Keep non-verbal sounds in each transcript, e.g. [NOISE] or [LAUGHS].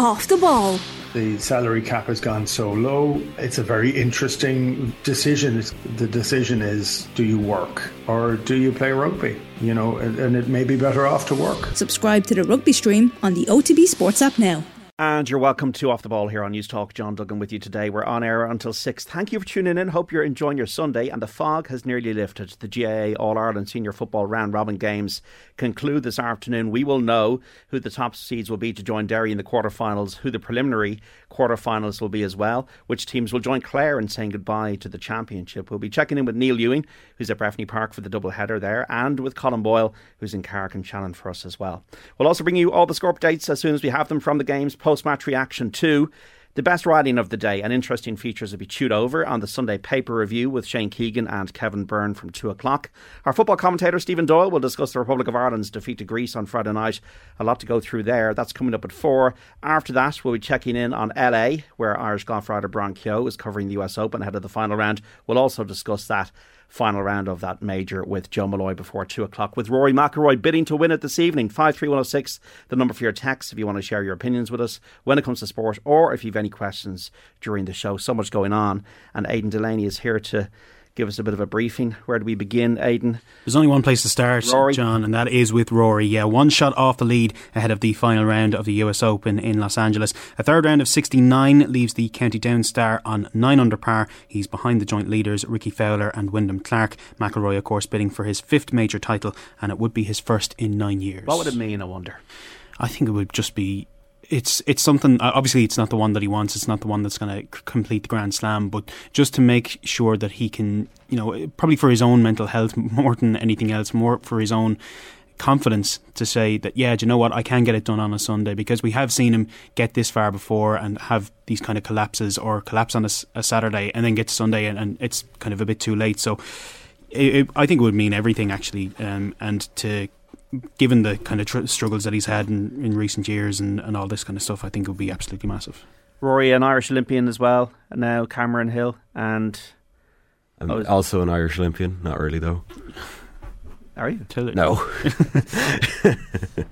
off the ball. The salary cap has gone so low. It's a very interesting decision. The decision is do you work or do you play rugby? You know, and it may be better off to work. Subscribe to the rugby stream on the OTB Sports app now. And you're welcome to Off the Ball here on Newstalk. John Duggan with you today. We're on air until 6. Thank you for tuning in. Hope you're enjoying your Sunday. And the fog has nearly lifted. The GAA All Ireland Senior Football Round Robin Games conclude this afternoon. We will know who the top seeds will be to join Derry in the quarterfinals, who the preliminary quarterfinals will be as well, which teams will join Clare in saying goodbye to the championship. We'll be checking in with Neil Ewing, who's at Breffni Park for the double header there, and with Colin Boyle, who's in Carrick-on-Shannon for us as well. We'll also bring you all the score updates as soon as we have them from the games post match reaction to the best riding of the day and interesting features will be chewed over on the Sunday paper review with Shane Keegan and Kevin Byrne from 2 o'clock. Our football commentator Stephen Doyle will discuss the Republic of Ireland's defeat to Greece on Friday night. A lot to go through there. That's coming up at 4. After that, we'll be checking in on LA, where Irish golf rider Brian Keogh is covering the US Open ahead of the final round. We'll also discuss that final round of that major with Joe Molloy before 2 o'clock, with Rory McIlroy bidding to win it this evening. 53106, the number for your text if you want to share your opinions with us when it comes to sport or if you have any questions during the show. So much going on. And Aidan Delaney is here to give us a bit of a briefing. Where do we begin, Aidan? There's only one place to start, Rory. John, and that is with Rory. Yeah, one shot off the lead ahead of the final round of the US Open in Los Angeles. A third round of 69 leaves the County Down star on 9 under par. He's behind the joint leaders, Rickie Fowler and Wyndham Clark. McIlroy, of course, bidding for his fifth major title, and it would be his first in nine years. What would it mean, I wonder? I think it would just be it's it's something. Obviously, it's not the one that he wants. It's not the one that's going to complete the Grand Slam. But just to make sure that he can, you know, probably for his own mental health more than anything else, more for his own confidence to say that yeah, do you know what, I can get it done on a Sunday because we have seen him get this far before and have these kind of collapses or collapse on a, a Saturday and then get to Sunday and, and, it's kind of a bit too late. So. It, it, I think it would mean everything actually, um, and to given the kind of tr- struggles that he's had in, in recent years and, and all this kind of stuff, I think it would be absolutely massive. Rory, an Irish Olympian as well, and now Cameron Hill, and I'm oh, also an Irish Olympian. Not really though. Are you? No. [LAUGHS] [LAUGHS]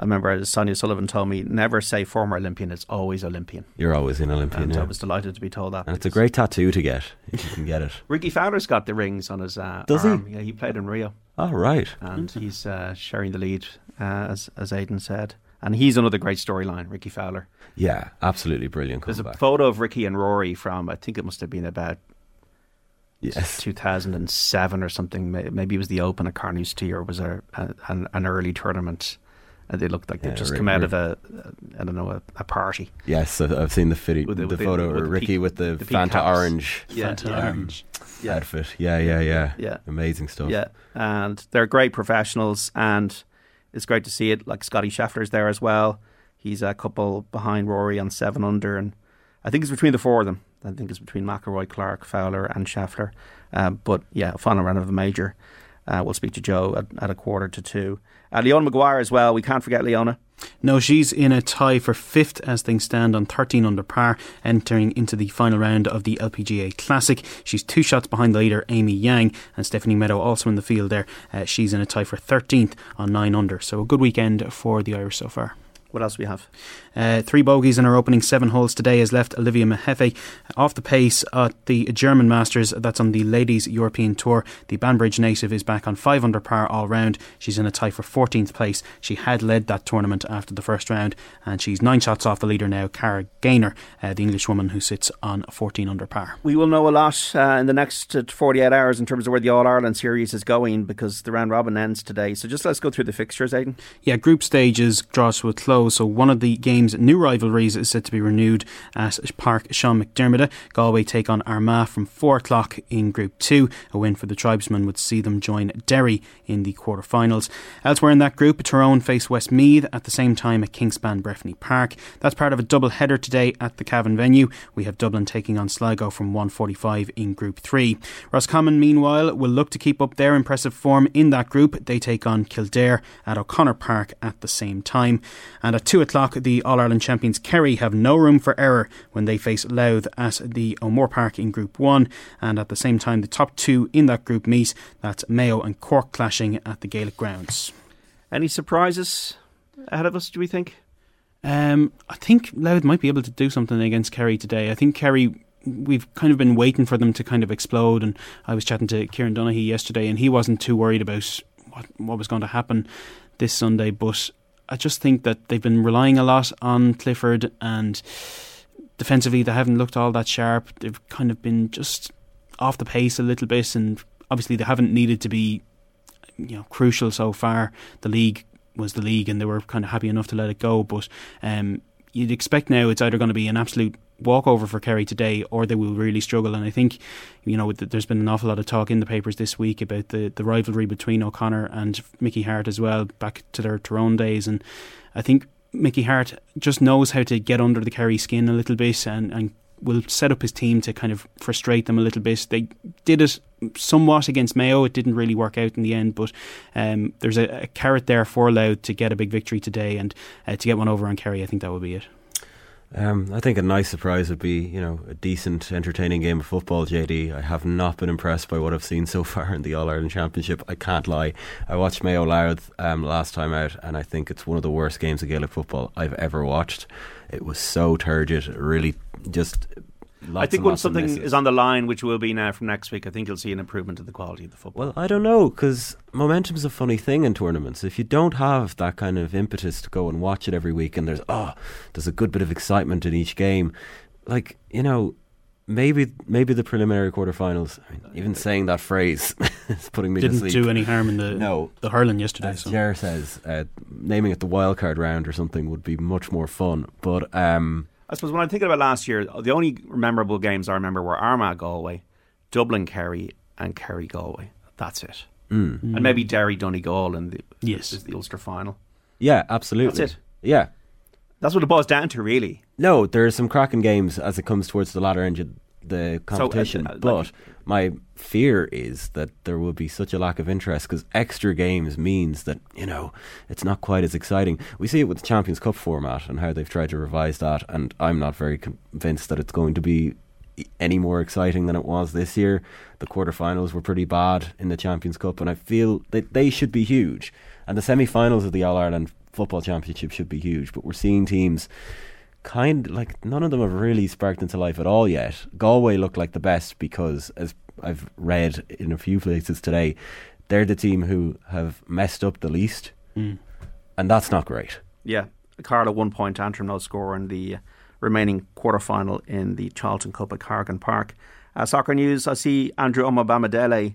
I remember Sonia Sullivan told me never say former Olympian; it's always Olympian. You're always an Olympian. And yeah. I was delighted to be told that. And it's a great tattoo to get if you can get it. [LAUGHS] Rickie Fowler's got the rings on his uh, Does arm. he? Yeah, he played in Rio. Oh right. And he's uh, sharing the lead, uh, as as Aidan said. And he's another great storyline, Rickie Fowler. Yeah, absolutely brilliant. There's comeback. a photo of Rickie and Rory from I think it must have been about yes 2007 or something. Maybe it was the Open at Carnoustie or was a, an, an early tournament. And they looked like they'd Yeah, just Rick- come out Rick- of a, I don't know, a, a party. Yes, I've I've seen the, fidi- the, the- with the- photo with of the Rickie peak- with the, the Fanta caps. orange Yeah, Fanta yeah. orange. Yeah. outfit. Yeah, yeah, yeah. Yeah. Amazing stuff. Yeah, and they're great professionals, and it's great to see it. Like Scottie Scheffler's there as well. He's a couple behind Rory on seven under, and I think it's between the four of them. I think it's between McIlroy, Clark, Fowler, and Scheffler. Um, but yeah, final round of the major. Uh, we'll speak to Joe at, at a quarter to two. Uh, Leona Maguire as well. We can't forget Leona. No, she's in a tie for fifth as things stand on 13 under par, entering into the final round of the LPGA Classic. She's two shots behind the leader, Amy Yang, and Stephanie Meadow also in the field there. Uh, she's in a tie for 13th on 9 under. So a good weekend for the Irish so far. What else do we have? Uh, three bogeys in her opening seven holes today has left Olivia Mehaffey off the pace at the German Masters. That's on the Ladies European Tour. The Banbridge native is back on five under par all round. She's in a tie for 14th place. She had led that tournament after the first round, and she's nine shots off the leader now, Cara Gainer, uh, the English woman who sits on 14 under par. We will know a lot uh, in the next uh, 48 hours in terms of where the All Ireland series is going because the round robin ends today. So just let's go through the fixtures, Aidan. Yeah, group stages draws to a close. So one of the game's new rivalries is set to be renewed at Park Sean McDermott. Galway take on Armagh from four o'clock in Group Two. A win for the tribesmen would see them join Derry in the quarter-finals. Elsewhere in that group, Tyrone face Westmeath at the same time at Kingspan Breffni Park. That's part of a double header today at the Cavan venue. We have Dublin taking on Sligo from 1:45 in Group Three. Roscommon, meanwhile, will look to keep up their impressive form in that group. They take on Kildare at O'Connor Park at the same time. At 2 o'clock, the All Ireland champions Kerry have no room for error when they face Louth at the O'Moore Park in Group 1. And at the same time, the top two in that group meet. That's Mayo and Cork clashing at the Gaelic grounds. Any surprises ahead of us? Do we think? Um, I think Louth might be able to do something against Kerry today. I think Kerry we've kind of been waiting for them to kind of explode. And I was chatting to Kieran Donaghy yesterday, and he wasn't too worried about what what was going to happen this Sunday. But I just think that they've been relying a lot on Clifford, and defensively they haven't looked all that sharp. They've kind of been just off the pace a little bit, and obviously they haven't needed to be, you know, crucial so far. The league was the league, and they were kind of happy enough to let it go. But um, you'd expect now it's either going to be an absolute walkover for Kerry today, or they will really struggle. And I think, you know, there's been an awful lot of talk in the papers this week about the, the rivalry between O'Connor and Mickey Harte as well, back to their Tyrone days. And I think Mickey Harte just knows how to get under the Kerry skin a little bit and, and will set up his team to kind of frustrate them a little bit. They did it somewhat against Mayo. It didn't really work out in the end, but um, there's a, a, carrot there for Louth to get a big victory today and uh, to get one over on Kerry. I think that would be it. Um, I think a nice surprise would be, you know, a decent, entertaining game of football. JD, I have not been impressed by what I've seen so [LAUGHS] far in the All Ireland Championship. I can't lie. I watched Mayo Louth um, last time out, and I think it's one of the worst games of Gaelic football I've ever watched. It was so turgid, really just I think when something is on the line, which will be now from next week, I think you'll see an improvement in the quality of the football. Well, I don't know because momentum is a funny thing in tournaments. If you don't have that kind of impetus to go and watch it every week, and there's oh, there's a good bit of excitement in each game, like you know, maybe maybe the preliminary quarterfinals. I mean, even saying that phrase [LAUGHS] is putting me didn't to do any harm in the no the hurling yesterday. As so. Jer says, uh, naming it the wildcard round or something would be much more fun. But um, I suppose when I'm thinking about last year, the only memorable games I remember were Armagh Galway, Dublin Kerry, and Kerry Galway. That's it. Mm. And maybe Derry Donegal in the yes. the Ulster final. Yeah, absolutely. That's it. Yeah. That's what it boils down to, really. No, there are some cracking games as it comes towards the latter end of the competition. So, uh, uh, but like, my fear is that there will be such a lack of interest because extra games means that you know it's not quite as exciting. We see it with the Champions Cup format and how they've tried to revise that, and I'm not very convinced that it's going to be any more exciting than it was this year. The quarterfinals were pretty bad in the Champions Cup, and I feel that they should be huge. And the semi-finals of the All Ireland Football Championship should be huge. But we're seeing teams kind like none of them have really sparked into life at all yet. Galway look like the best because as I've read in a few places today, they're the team who have messed up the least, mm. and that's not great. Yeah, Carlow one point, Antrim no score in the remaining quarter final in the Tailteann Cup at Corrigan Park. Uh, soccer news: I see Andrew Omobamidele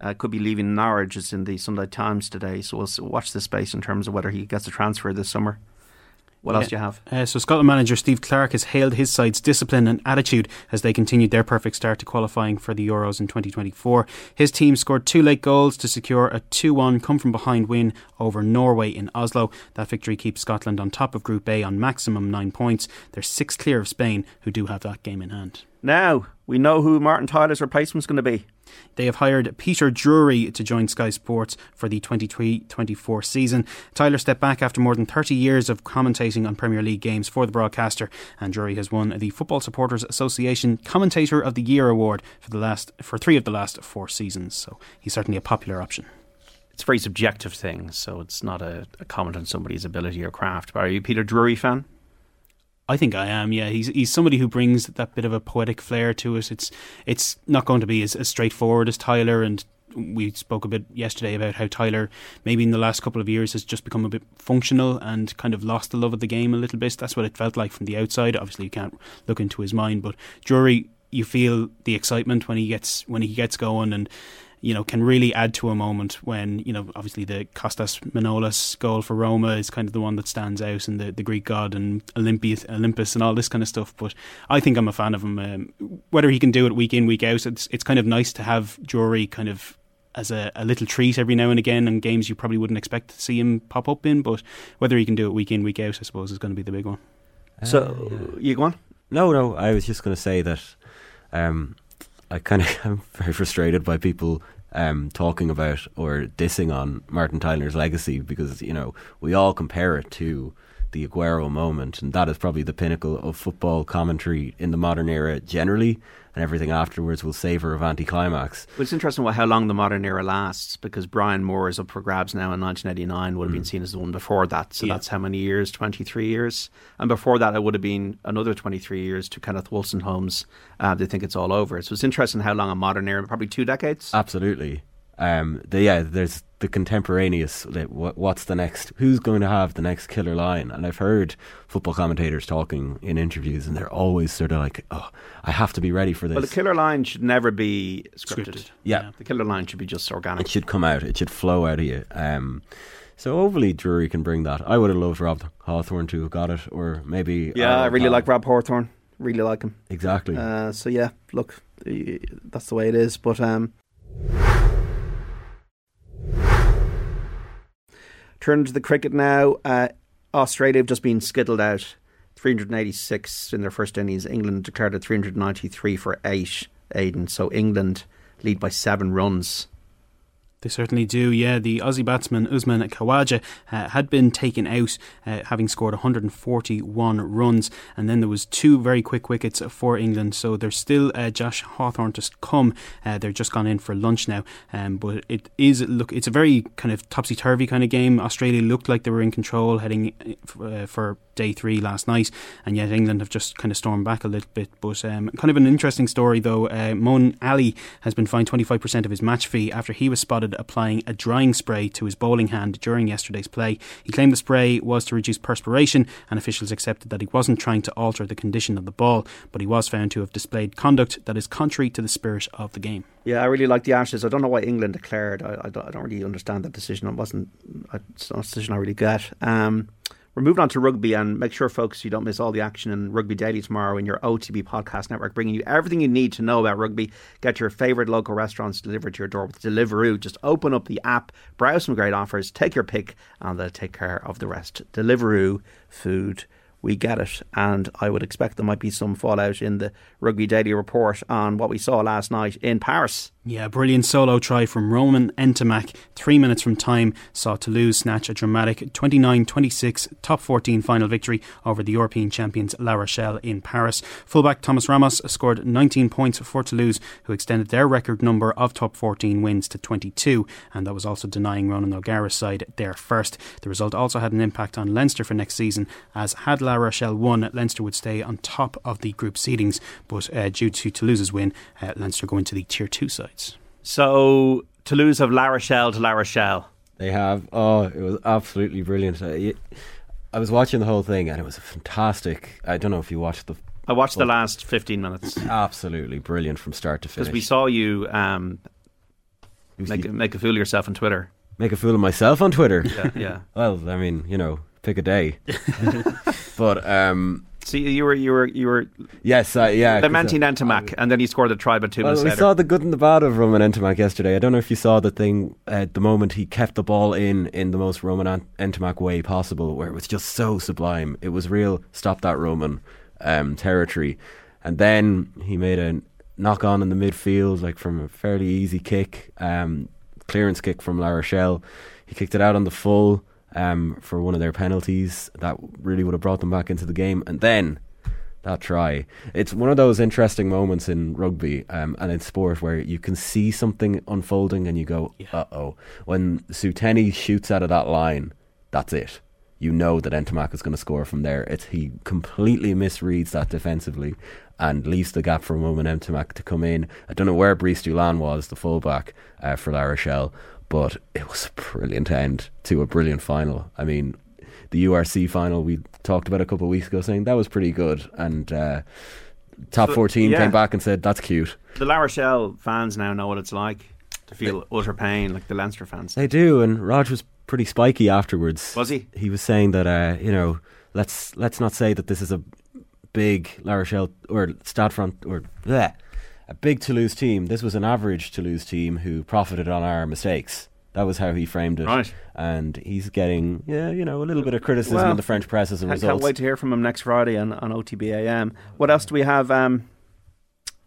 uh, could be leaving Norwich. It's in the Sunday Times today, so we'll watch this space in terms of whether he gets a transfer this summer. What else do you have? Uh, so Scotland manager Steve Clarke has hailed his side's discipline and attitude as they continued their perfect start to qualifying for the Euros in 2024. His team scored two late goals to secure a 2-1 come from behind win over Norway in Oslo. That victory keeps Scotland on top of Group A on maximum 9 points. They're 6 clear of Spain who do have that game in hand. Now, we know who Martin Tyler's replacement is going to be. They have hired Peter Drury to join Sky Sports for the 23-24 season. Tyler stepped back after more than 30 years of commentating on Premier League games for the broadcaster, and Drury has won the Football Supporters Association Commentator of the Year award for the last for three of the last four seasons. So he's certainly a popular option. It's a very subjective thing, so it's not a, a comment on somebody's ability or craft. But are you a Peter Drury fan? I think I am. Yeah, he's he's somebody who brings that bit of a poetic flair to it. It's it's not going to be as, as straightforward as Tyler, and we spoke a bit yesterday about how Tyler maybe in the last couple of years has just become a bit functional and kind of lost the love of the game a little bit. That's what it felt like from the outside. Obviously, you can't look into his mind, but Drury, you feel the excitement when he gets when he gets going and you know, can really add to a moment when, you know, obviously the Kostas Manolas goal for Roma is kind of the one that stands out and the, the Greek god and Olympias, Olympus and all this kind of stuff. But I think I'm a fan of him. Um, whether he can do it week in, week out, it's, it's kind of nice to have Drury kind of as a, a, little treat every now and again in games you probably wouldn't expect to see him pop up in. But whether he can do it week in, week out, I suppose, is going to be the big one. So, uh, yeah. you go on? No, no, I was just going to say that um, I kind of am very frustrated by people um, talking about or dissing on Martin Tyler's legacy because you know we all compare it to the Aguero moment, and that is probably the pinnacle of football commentary in the modern era generally and everything afterwards will savour of anticlimax. Well, it's interesting how long the modern era lasts because Brian Moore is up for grabs now in 1989, would have mm. been seen as the one before that. So yeah. that's how many years? 23 years. And before that, it would have been another 23 years to Kenneth Wolstenholme's uh, They Think It's All Over. So it's interesting how long a modern era, probably two decades? Absolutely. Um, the, yeah, there's the contemporaneous. Like, what, what's the next? Who's going to have the next killer line? And I've heard football commentators talking in interviews, and they're always sort of like, "Oh, I have to be ready for this." Well, the killer line should never be scripted. scripted. Yeah. yeah. the killer line should be just organic. It should come out. It should flow out of you. Um, so hopefully Drury can bring that. I would have loved Rob Hawthorne to have got it, or maybe. Yeah, I really like Rob Hawthorne. Really like him. Exactly. Uh, so yeah, look, that's the way it is. But um, Turn to the cricket now. Uh, Australia have just been skittled out. 386 in their first innings. England declared at 393 for 8, Aiden. So England lead by seven runs. They certainly do, yeah. The Aussie batsman Usman Khawaja uh, had been taken out, uh, having scored 141 runs, and then there was two very quick wickets for England. So there's still uh, Josh Hawthorne to come. Uh, they're just gone in for lunch now, um, but it is look. It's a very kind of topsy turvy kind of game. Australia looked like they were in control heading uh, for day three last night, and yet England have just kind of stormed back a little bit. But um, kind of an interesting story though. Uh, Moeen Ali has been fined 25% of his match fee after he was spotted applying a drying spray to his bowling hand during yesterday's play. He claimed the spray was to reduce perspiration, and officials accepted that he wasn't trying to alter the condition of the ball, but he was found to have displayed conduct that is contrary to the spirit of the game. Yeah, I really like the Ashes. I don't know why England declared. I, I, don't, I don't, really understand that decision. It wasn't a decision I really get. Um, we're moving on to rugby and make sure, folks, you don't miss all the action in Rugby Daily tomorrow in your OTB podcast network, bringing you everything you need to know about rugby. Get your favourite local restaurants delivered to your door with Deliveroo. Just open up the app, browse some great offers, take your pick, and they'll take care of the rest. Deliveroo food we get it. And I would expect there might be some fallout in the Rugby Daily report on what we saw last night in Paris. Yeah, brilliant solo try from Romain Ntamack. Three minutes from time saw Toulouse snatch a dramatic 29 26 top 14 final victory over the European champions La Rochelle in Paris. Fullback Thomas Ramos scored 19 points for Toulouse, who extended their record number of top 14 wins to 22, and that was also denying Ronan O'Gara's side their first. The result also had an impact on Leinster for next season, as had La Rochelle won, Leinster would stay on top of the group seedings, but uh, due to Toulouse's win, uh, Leinster go into the tier two side. So Toulouse have La Rochelle to La Rochelle. They have. Oh, it was absolutely brilliant. I, I was watching the whole thing and it was a fantastic. I don't know if you watched the. I watched the last 15 minutes. Absolutely brilliant from start to finish. Because we saw you um, make, make a fool of yourself on Twitter. Make a fool of myself on Twitter? Yeah. yeah. [LAUGHS] well, I mean, you know, pick a day. [LAUGHS] but um, See, you were you were you were yes, uh, yeah, lamenting uh, Ntamack, and then he scored the try, but two well, minutes we later. saw the good and the bad of Romain Ntamack yesterday. I don't know if you saw the thing at the moment he kept the ball in in the most Romain Ntamack way possible, where it was just so sublime. It was real. Stop that Roman um, territory, and then he made a knock on in the midfield, like from a fairly easy kick, um, clearance kick from La Rochelle. He kicked it out on the full um, for one of their penalties that really would have brought them back into the game. And then that try. It's one of those interesting moments in rugby um, and in sport where you can see something unfolding and you go, uh oh. When Seuteni shoots out of that line, that's it. You know that Ntamack is going to score from there. It's, he completely misreads that defensively and leaves the gap for Romain Ntamack to come in. I don't know where Brice Dulin was, the fullback uh, for La Rochelle, but it was a brilliant end to a brilliant final. I mean, the URC final we talked about a couple of weeks ago, saying that was pretty good, and uh, top so, fourteen yeah. came back and said that's cute. The La Rochelle fans now know what it's like to feel they, utter pain, like the Leinster fans. They do, and Rog was pretty spiky afterwards. Was he? He was saying that uh, you know let's let's not say that this is a big La Rochelle or Stade Front or bleh, a big Toulouse team. This was an average Toulouse team who profited on our mistakes. That was how he framed it. Right. And he's getting, yeah, you know, a little bit of criticism well, in the French press as a result. Can't wait to hear from him next Friday on, on OTBAM. What else do we have? Um,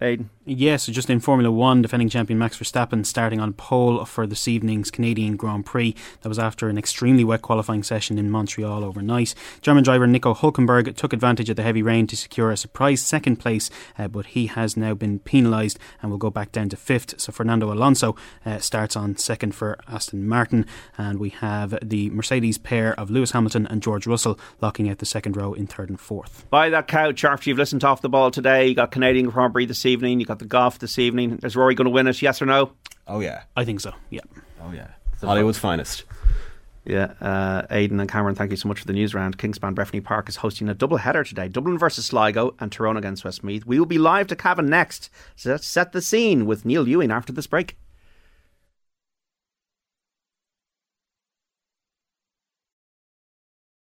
Aidan? Yes, so just in Formula One, defending champion Max Verstappen starting on pole for this evening's Canadian Grand Prix. That was after an extremely wet qualifying session in Montreal overnight. German driver Nico Hulkenberg took advantage of the heavy rain to secure a surprise second place, uh, but he has now been penalised and will go back down to fifth. So Fernando Alonso uh, starts on second for Aston Martin, and we have the Mercedes pair of Lewis Hamilton and George Russell locking out the second row in third and fourth. By that couch after you've listened to off the ball today, you got Canadian Grand Prix this evening, you got the golf this evening. Is Rory going to win it? Yes or no? Oh yeah, I think so. Yeah. Oh yeah, Hollywood's finest. Yeah, uh, Aidan and Cameron, thank you so much for the news round. Kingspan Breffni Park is hosting a double header today Dublin versus Sligo and Tyrone against Westmeath. We will be live to Cavan next. So let's set the scene with Neil Ewing after this break.